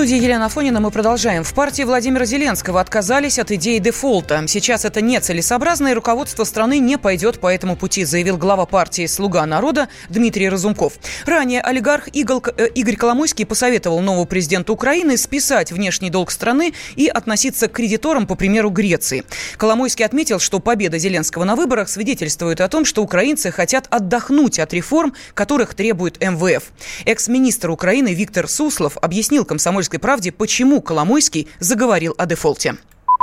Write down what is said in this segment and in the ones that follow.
студии Елена Фонина мы продолжаем. В партии Владимира Зеленского отказались от идеи дефолта. Сейчас это нецелесообразно, и руководство страны не пойдет по этому пути, заявил глава партии «Слуга народа» Дмитрий Разумков. Ранее олигарх э, Игорь Коломойский посоветовал новому президенту Украины списать внешний долг страны и относиться к кредиторам по примеру Греции. Коломойский отметил, что победа Зеленского на выборах свидетельствует о том, что украинцы хотят отдохнуть от реформ, которых требует МВФ. Экс-министр Украины Виктор Суслов объяснил комсомольскому «Комсомольской правде», почему Коломойский заговорил о дефолте.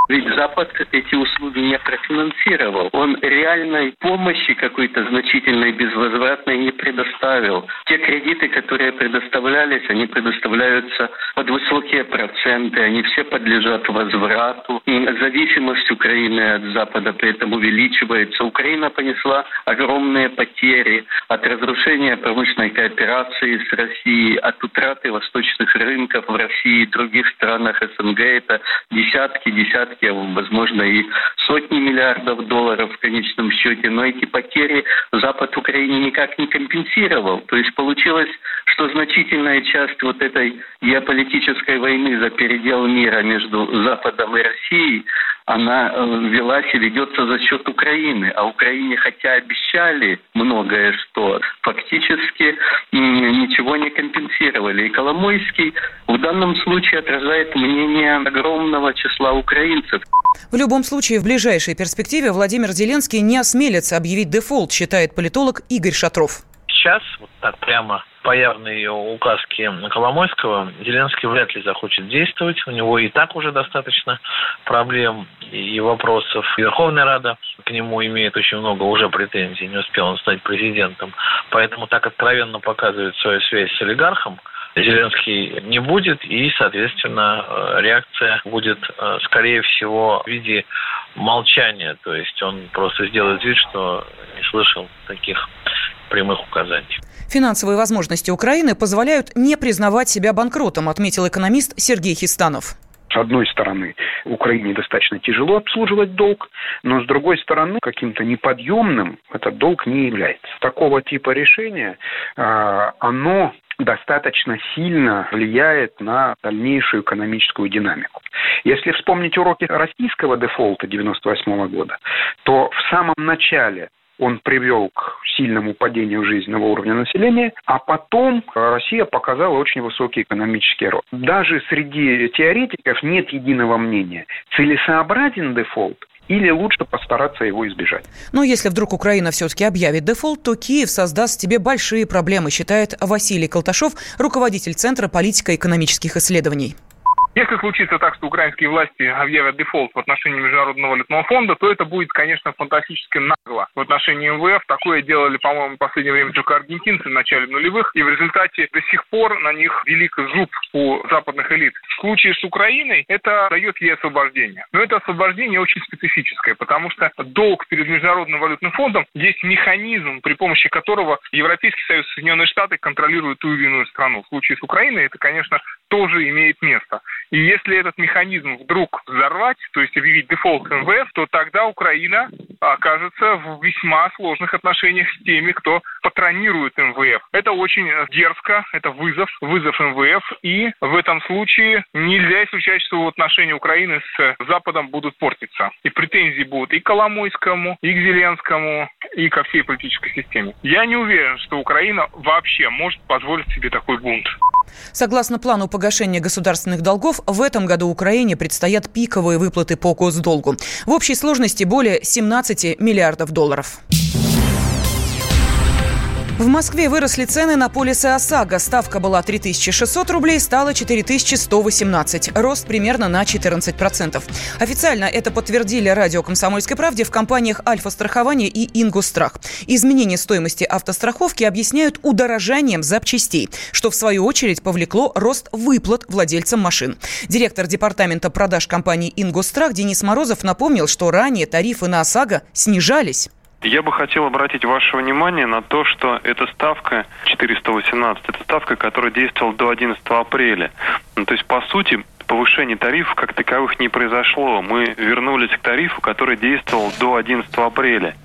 Ведь Запад эти услуги не профинансировал. Он реальной помощи какой-то значительной, безвозвратной не предоставил. Те кредиты, которые предоставлялись, они предоставляются под высокие проценты, они все подлежат возврату. Зависимость Украины от Запада при этом увеличивается. Украина понесла огромные потери от разрушения промышленной кооперации с Россией, от утраты восточных рынков в России и других странах СНГ. Это десятки, десятки десятки, возможно, и сотни миллиардов долларов в конечном счете, но эти потери Запад Украине никак не компенсировал. То есть получилось, что значительная часть вот этой геополитической войны за передел мира между Западом и Россией, она э, велась и ведется за счет Украины. А Украине, хотя обещали многое что, фактически ничего не компенсировали. И Коломойский в данном случае отражает мнение огромного числа украинцев. В любом случае, в ближайшей перспективе Владимир Зеленский не осмелится объявить дефолт, считает политолог Игорь Шатров. Сейчас, вот так прямо по явной указке Коломойского, Зеленский вряд ли захочет действовать. У него и так уже достаточно проблем и вопросов. Верховная Рада к нему имеет очень много уже претензий, не успел он стать президентом. Поэтому так откровенно показывает свою связь с олигархом, Зеленский не будет, и, соответственно, э, реакция будет, э, скорее всего, в виде молчания. То есть он просто сделает вид, что не слышал таких прямых указаний. Финансовые возможности Украины позволяют не признавать себя банкротом, отметил экономист Сергей Хистанов. С одной стороны, Украине достаточно тяжело обслуживать долг, но с другой стороны, каким-то неподъемным этот долг не является. Такого типа решения, а, оно достаточно сильно влияет на дальнейшую экономическую динамику. Если вспомнить уроки российского дефолта 1998 года, то в самом начале он привел к сильному падению жизненного уровня населения, а потом Россия показала очень высокий экономический рост. Даже среди теоретиков нет единого мнения, целесообразен дефолт или лучше постараться его избежать. Но если вдруг Украина все-таки объявит дефолт, то Киев создаст себе большие проблемы, считает Василий Колташов, руководитель Центра политико-экономических исследований. Если случится так, что украинские власти объявят дефолт в отношении Международного валютного фонда, то это будет, конечно, фантастически нагло в отношении МВФ. Такое делали, по-моему, в последнее время только аргентинцы в начале нулевых, и в результате до сих пор на них велик зуб у западных элит. В случае с Украиной это дает ей освобождение. Но это освобождение очень специфическое, потому что долг перед Международным валютным фондом есть механизм, при помощи которого Европейский Союз и Соединенные Штаты контролируют ту или иную страну. В случае с Украиной это, конечно, тоже имеет место. И если этот механизм вдруг взорвать, то есть объявить дефолт МВФ, то тогда Украина окажется в весьма сложных отношениях с теми, кто патронирует МВФ. Это очень дерзко, это вызов, вызов МВФ, и в этом случае нельзя исключать, что отношения Украины с Западом будут портиться. И претензии будут и к Коломойскому, и к Зеленскому, и ко всей политической системе. Я не уверен, что Украина вообще может позволить себе такой бунт. Согласно плану погашения государственных долгов, в этом году Украине предстоят пиковые выплаты по госдолгу. В общей сложности более 17 миллиардов долларов. В Москве выросли цены на полисы ОСАГО. Ставка была 3600 рублей, стала 4118. Рост примерно на 14%. Официально это подтвердили радио «Комсомольской правде» в компаниях «Альфа-страхование» и «Ингустрах». Изменение стоимости автостраховки объясняют удорожанием запчастей, что в свою очередь повлекло рост выплат владельцам машин. Директор департамента продаж компании «Ингустрах» Денис Морозов напомнил, что ранее тарифы на ОСАГО снижались. Я бы хотел обратить ваше внимание на то, что эта ставка 418, это ставка, которая действовала до 11 апреля. Ну, то есть, по сути, повышения тарифов как таковых не произошло. Мы вернулись к тарифу, который действовал до 11 апреля.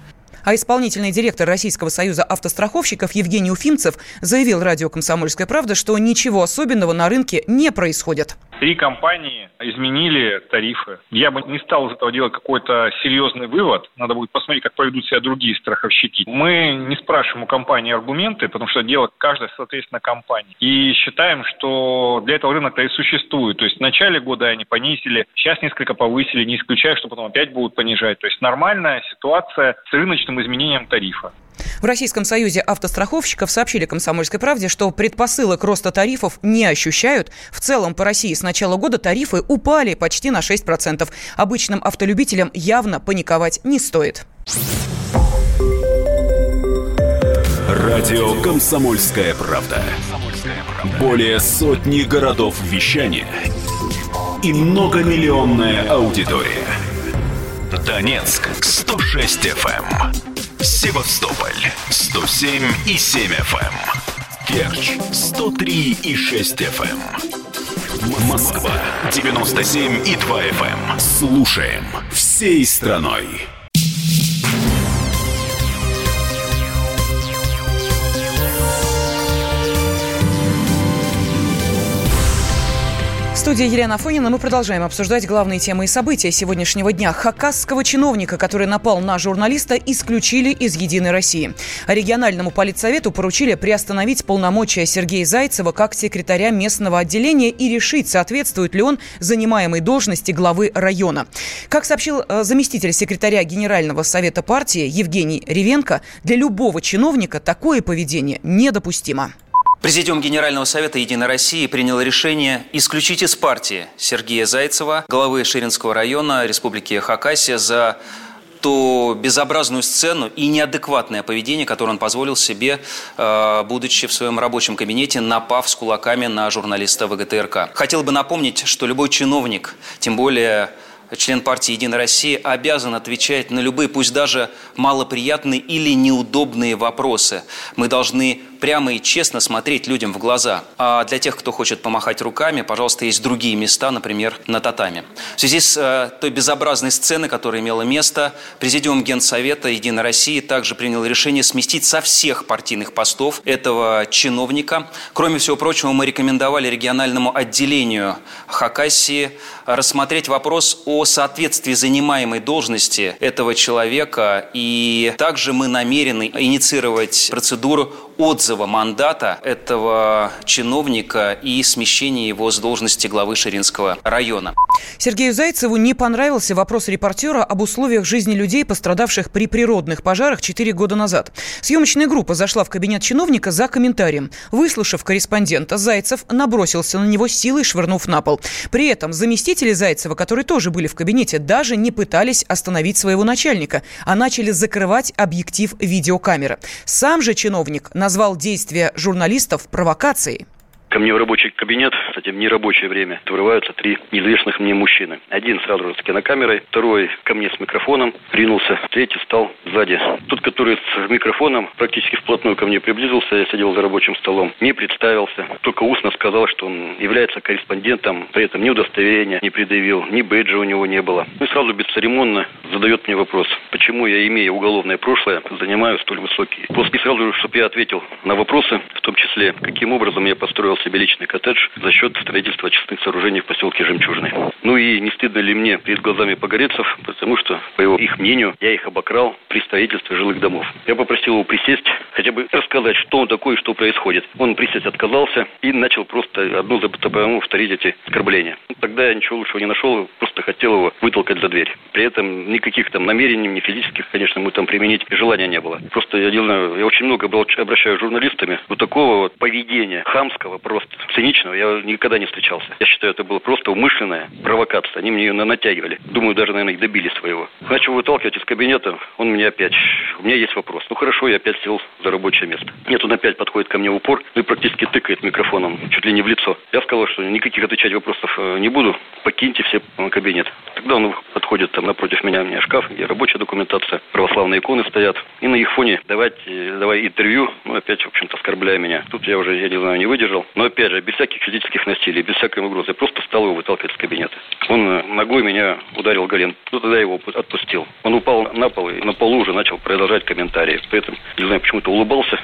А исполнительный директор Российского союза автостраховщиков Евгений Уфимцев заявил радио «Комсомольская правда», что ничего особенного на рынке не происходит. Три компании изменили тарифы. Я бы не стал из этого делать какой-то серьезный вывод. Надо будет посмотреть, как поведут себя другие страховщики. Мы не спрашиваем у компании аргументы, потому что дело каждая, соответственно, компании. И считаем, что для этого рынок-то и существует. То есть в начале года они понизили, сейчас несколько повысили, не исключая, что потом опять будут понижать. То есть нормальная ситуация с рыночным изменением тарифа. В Российском союзе автостраховщиков сообщили «Комсомольской правде», что предпосылок роста тарифов не ощущают. В целом по России с начала года тарифы упали почти на 6%. Обычным автолюбителям явно паниковать не стоит. Радио «Комсомольская правда». Более сотни городов вещания и многомиллионная аудитория. Донецк 106 FM. Севастополь 107 и 7 FM. Керчь 103 и 6 FM. Эм. Москва 97 и 2 FM. Эм. Слушаем всей страной. Студии Елена Афонина мы продолжаем обсуждать главные темы и события сегодняшнего дня. Хакасского чиновника, который напал на журналиста, исключили из «Единой России». Региональному политсовету поручили приостановить полномочия Сергея Зайцева как секретаря местного отделения и решить, соответствует ли он занимаемой должности главы района. Как сообщил э, заместитель секретаря Генерального совета партии Евгений Ревенко, для любого чиновника такое поведение недопустимо. Президиум Генерального совета «Единой России» принял решение исключить из партии Сергея Зайцева, главы Ширинского района Республики Хакасия, за ту безобразную сцену и неадекватное поведение, которое он позволил себе, э, будучи в своем рабочем кабинете, напав с кулаками на журналиста ВГТРК. Хотел бы напомнить, что любой чиновник, тем более член партии «Единая Россия» обязан отвечать на любые, пусть даже малоприятные или неудобные вопросы. Мы должны прямо и честно смотреть людям в глаза. А для тех, кто хочет помахать руками, пожалуйста, есть другие места, например, на татами. В связи с э, той безобразной сценой, которая имела место, Президиум Генсовета «Единой России» также принял решение сместить со всех партийных постов этого чиновника. Кроме всего прочего, мы рекомендовали региональному отделению Хакасии рассмотреть вопрос о соответствии занимаемой должности этого человека. И также мы намерены инициировать процедуру отзыва мандата этого чиновника и смещения его с должности главы Ширинского района. Сергею Зайцеву не понравился вопрос репортера об условиях жизни людей, пострадавших при природных пожарах 4 года назад. Съемочная группа зашла в кабинет чиновника за комментарием. Выслушав корреспондента, Зайцев набросился на него силой, швырнув на пол. При этом заместители Зайцева, которые тоже были в кабинете, даже не пытались остановить своего начальника, а начали закрывать объектив видеокамеры. Сам же чиновник назвал действия журналистов провокацией. Ко мне в рабочий кабинет, кстати, в нерабочее время, врываются три неизвестных мне мужчины. Один сразу же с кинокамерой, второй ко мне с микрофоном ринулся, третий стал сзади. Тот, который с микрофоном практически вплотную ко мне приблизился, я сидел за рабочим столом, не представился, только устно сказал, что он является корреспондентом, при этом ни удостоверения не предъявил, ни бейджа у него не было. Ну и сразу бесцеремонно задает мне вопрос, почему я, имея уголовное прошлое, занимаю столь высокий пост. И сразу же, чтобы я ответил на вопросы, в том числе, каким образом я построил себе личный коттедж за счет строительства очистных сооружений в поселке Жемчужный. Ну и не стыдно ли мне перед глазами погорецов, потому что, по его, их мнению, я их обокрал при строительстве жилых домов. Я попросил его присесть, хотя бы рассказать, что он такой и что происходит. Он присесть отказался и начал просто одну за по повторить эти оскорбления. Тогда я ничего лучшего не нашел, просто хотел его вытолкать за дверь. При этом никаких там намерений, ни физических, конечно, мы там применить желания не было. Просто я делаю, я очень много обращаюсь с журналистами. Вот такого вот поведения хамского, просто циничного я никогда не встречался. Я считаю, это было просто умышленная провокация. Они мне ее натягивали. Думаю, даже, наверное, их добили своего. Начал выталкивать из кабинета, он мне опять, у меня есть вопрос. Ну хорошо, я опять сел за рабочее место. Нет, он опять подходит ко мне в упор и практически тыкает микрофоном, чуть ли не в лицо. Я сказал, что никаких отвечать вопросов э, не буду, покиньте все кабинет. Тогда он подходит там напротив меня, у меня шкаф, где рабочая документация, православные иконы стоят. И на их фоне давать, давай интервью, ну опять, в общем-то, оскорбляя меня. Тут я уже, я не знаю, не выдержал. Но опять же, без всяких физических насилий, без всякой угрозы. Я просто стал его выталкивать из кабинета. Он э, ногой меня ударил голен. Ну, тогда я его отпустил. Он упал на пол и на полу уже начал продолжать комментарии. При этом, не знаю, почему-то улыбался.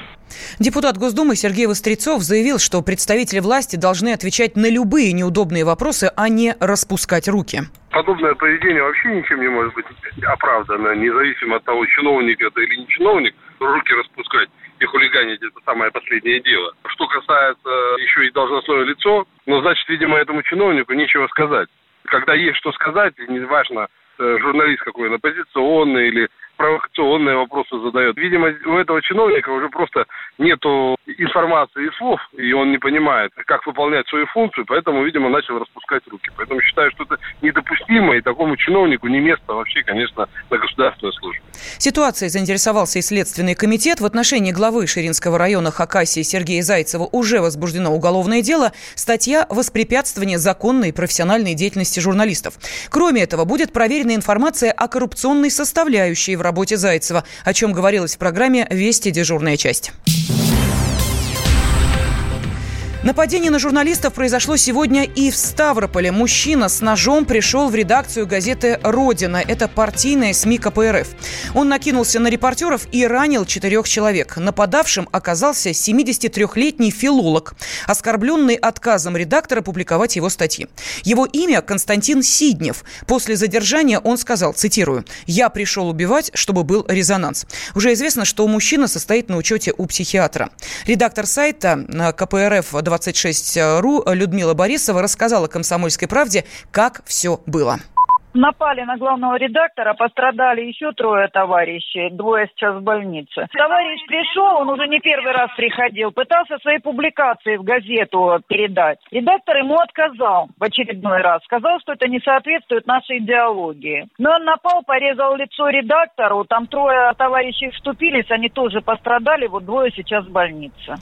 Депутат Госдумы Сергей Вострецов заявил, что представители власти должны отвечать на любые неудобные вопросы, а не распускать руки. Подобное поведение вообще ничем не может быть оправдано, независимо от того, чиновник это или не чиновник, руки распускать и хулиганить это самое последнее дело. Что касается еще и должностное лицо, ну, значит, видимо, этому чиновнику нечего сказать. Когда есть что сказать, неважно, э, журналист какой, он оппозиционный или провокационные вопросы задает. Видимо, у этого чиновника уже просто нету информации и слов, и он не понимает, как выполнять свою функцию, поэтому, видимо, начал распускать руки. Поэтому считаю, что это недопустимо, и такому чиновнику не место вообще, конечно, на государственной службе. Ситуацией заинтересовался и Следственный комитет. В отношении главы Ширинского района Хакасии Сергея Зайцева уже возбуждено уголовное дело. Статья «Воспрепятствование законной и профессиональной деятельности журналистов». Кроме этого, будет проверена информация о коррупционной составляющей в работе Зайцева, о чем говорилось в программе «Вести. Дежурная часть». Нападение на журналистов произошло сегодня и в Ставрополе. Мужчина с ножом пришел в редакцию газеты «Родина». Это партийная СМИ КПРФ. Он накинулся на репортеров и ранил четырех человек. Нападавшим оказался 73-летний филолог, оскорбленный отказом редактора публиковать его статьи. Его имя Константин Сиднев. После задержания он сказал, цитирую, «Я пришел убивать, чтобы был резонанс». Уже известно, что мужчина состоит на учете у психиатра. Редактор сайта КПРФ 26.ру Людмила Борисова рассказала «Комсомольской правде», как все было. Напали на главного редактора, пострадали еще трое товарищей, двое сейчас в больнице. Товарищ пришел, он уже не первый раз приходил, пытался свои публикации в газету передать. Редактор ему отказал в очередной раз, сказал, что это не соответствует нашей идеологии. Но он напал, порезал лицо редактору, там трое товарищей вступились, они тоже пострадали, вот двое сейчас в больнице.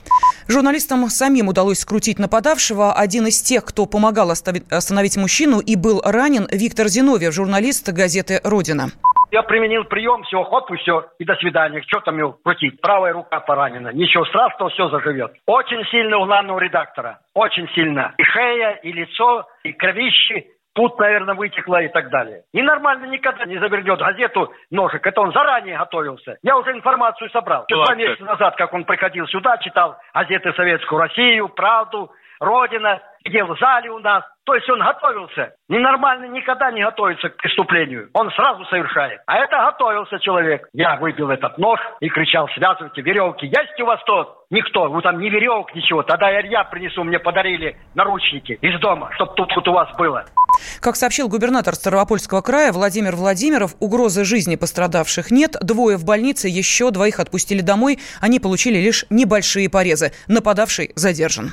Журналистам самим удалось скрутить нападавшего. Один из тех, кто помогал остановить мужчину и был ранен, Виктор Зиновьев Зиновьев, журналист газеты «Родина». Я применил прием, все, хоп, и все, и до свидания. Что там его крутить? Правая рука поранена. Ничего страшного, все заживет. Очень сильно у главного редактора. Очень сильно. И шея, и лицо, и кровищи. Тут, наверное, вытекло и так далее. И нормально никогда не завернет газету ножик. Это он заранее готовился. Я уже информацию собрал. Два месяца назад, как он приходил сюда, читал газеты «Советскую Россию», «Правду», «Родина», где в зале у нас. То есть он готовился. Ненормально никогда не готовится к преступлению. Он сразу совершает. А это готовился человек. Я выбил этот нож и кричал, связывайте веревки. Есть у вас тот? Никто. Вы там ни веревок, ничего. Тогда я принесу. Мне подарили наручники из дома, чтобы тут вот у вас было. Как сообщил губернатор Ставропольского края Владимир Владимиров, угрозы жизни пострадавших нет. Двое в больнице, еще двоих отпустили домой. Они получили лишь небольшие порезы. Нападавший задержан.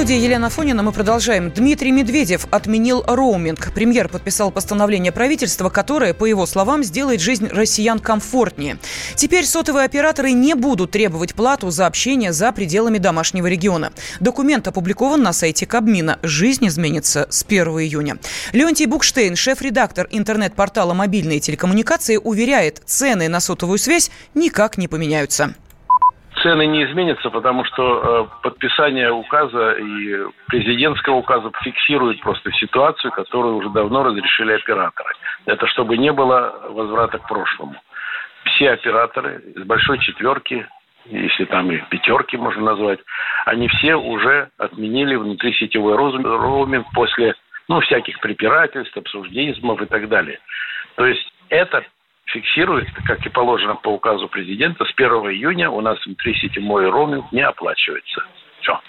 Студии Елена Фонина мы продолжаем. Дмитрий Медведев отменил роуминг. Премьер подписал постановление правительства, которое, по его словам, сделает жизнь россиян комфортнее. Теперь сотовые операторы не будут требовать плату за общение за пределами домашнего региона. Документ опубликован на сайте Кабмина. Жизнь изменится с 1 июня. Леонтий Букштейн, шеф-редактор интернет-портала «Мобильные телекоммуникации», уверяет, цены на сотовую связь никак не поменяются цены не изменятся, потому что э, подписание указа и президентского указа фиксирует просто ситуацию, которую уже давно разрешили операторы. Это чтобы не было возврата к прошлому. Все операторы из большой четверки, если там и пятерки можно назвать, они все уже отменили внутрисетевой роуминг после ну, всяких препирательств, обсуждений и так далее. То есть это фиксирует, как и положено по указу президента, с 1 июня у нас внутрисетевой роуминг не оплачивается. Все.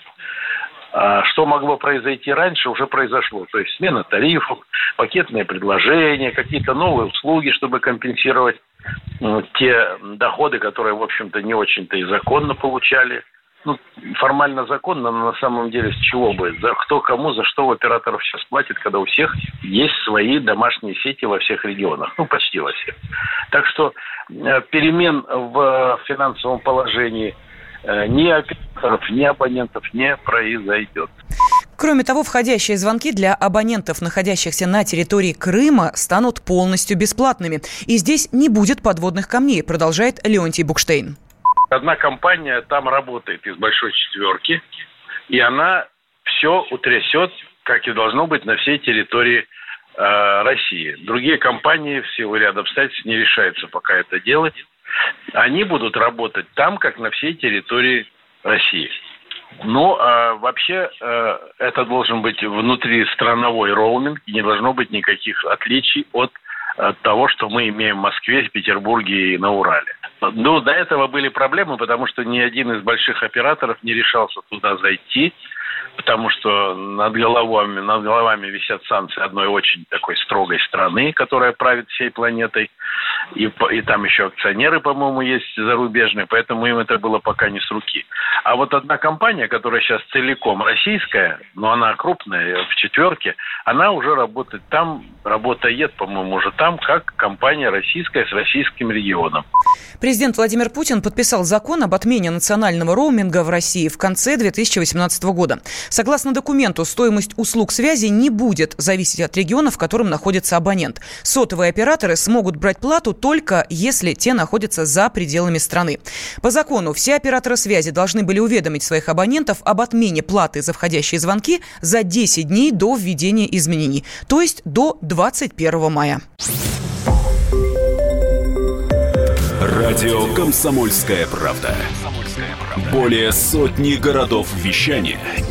А что могло произойти раньше, уже произошло. То есть смена тарифов, пакетные предложения, какие-то новые услуги, чтобы компенсировать ну, те доходы, которые, в общем-то, не очень-то и законно получали. Ну, формально законно, но на самом деле с чего бы? За кто кому, за что операторов сейчас платит, когда у всех есть свои домашние сети во всех регионах. Ну, почти во всех. Так что э, перемен в финансовом положении э, ни операторов, ни абонентов не произойдет. Кроме того, входящие звонки для абонентов, находящихся на территории Крыма, станут полностью бесплатными. И здесь не будет подводных камней, продолжает Леонтий Букштейн. Одна компания там работает из большой четверки, и она все утрясет, как и должно быть, на всей территории э, России. Другие компании в силу ряда обстоятельств не решаются пока это делать. Они будут работать там, как на всей территории России. Ну, а вообще э, это должен быть внутристрановой роуминг, и не должно быть никаких отличий от, от того, что мы имеем в Москве, в Петербурге и на Урале. Ну, до этого были проблемы, потому что ни один из больших операторов не решался туда зайти потому что над головами, над головами висят санкции одной очень такой строгой страны, которая правит всей планетой. И, и там еще акционеры, по-моему, есть зарубежные, поэтому им это было пока не с руки. А вот одна компания, которая сейчас целиком российская, но она крупная, в четверке, она уже работает там, работает, по-моему, уже там, как компания российская с российским регионом. Президент Владимир Путин подписал закон об отмене национального роуминга в России в конце 2018 года. Согласно документу, стоимость услуг связи не будет зависеть от региона, в котором находится абонент. Сотовые операторы смогут брать плату только если те находятся за пределами страны. По закону все операторы связи должны были уведомить своих абонентов об отмене платы за входящие звонки за 10 дней до введения изменений, то есть до 21 мая. Радио «Комсомольская правда». Более сотни городов вещания –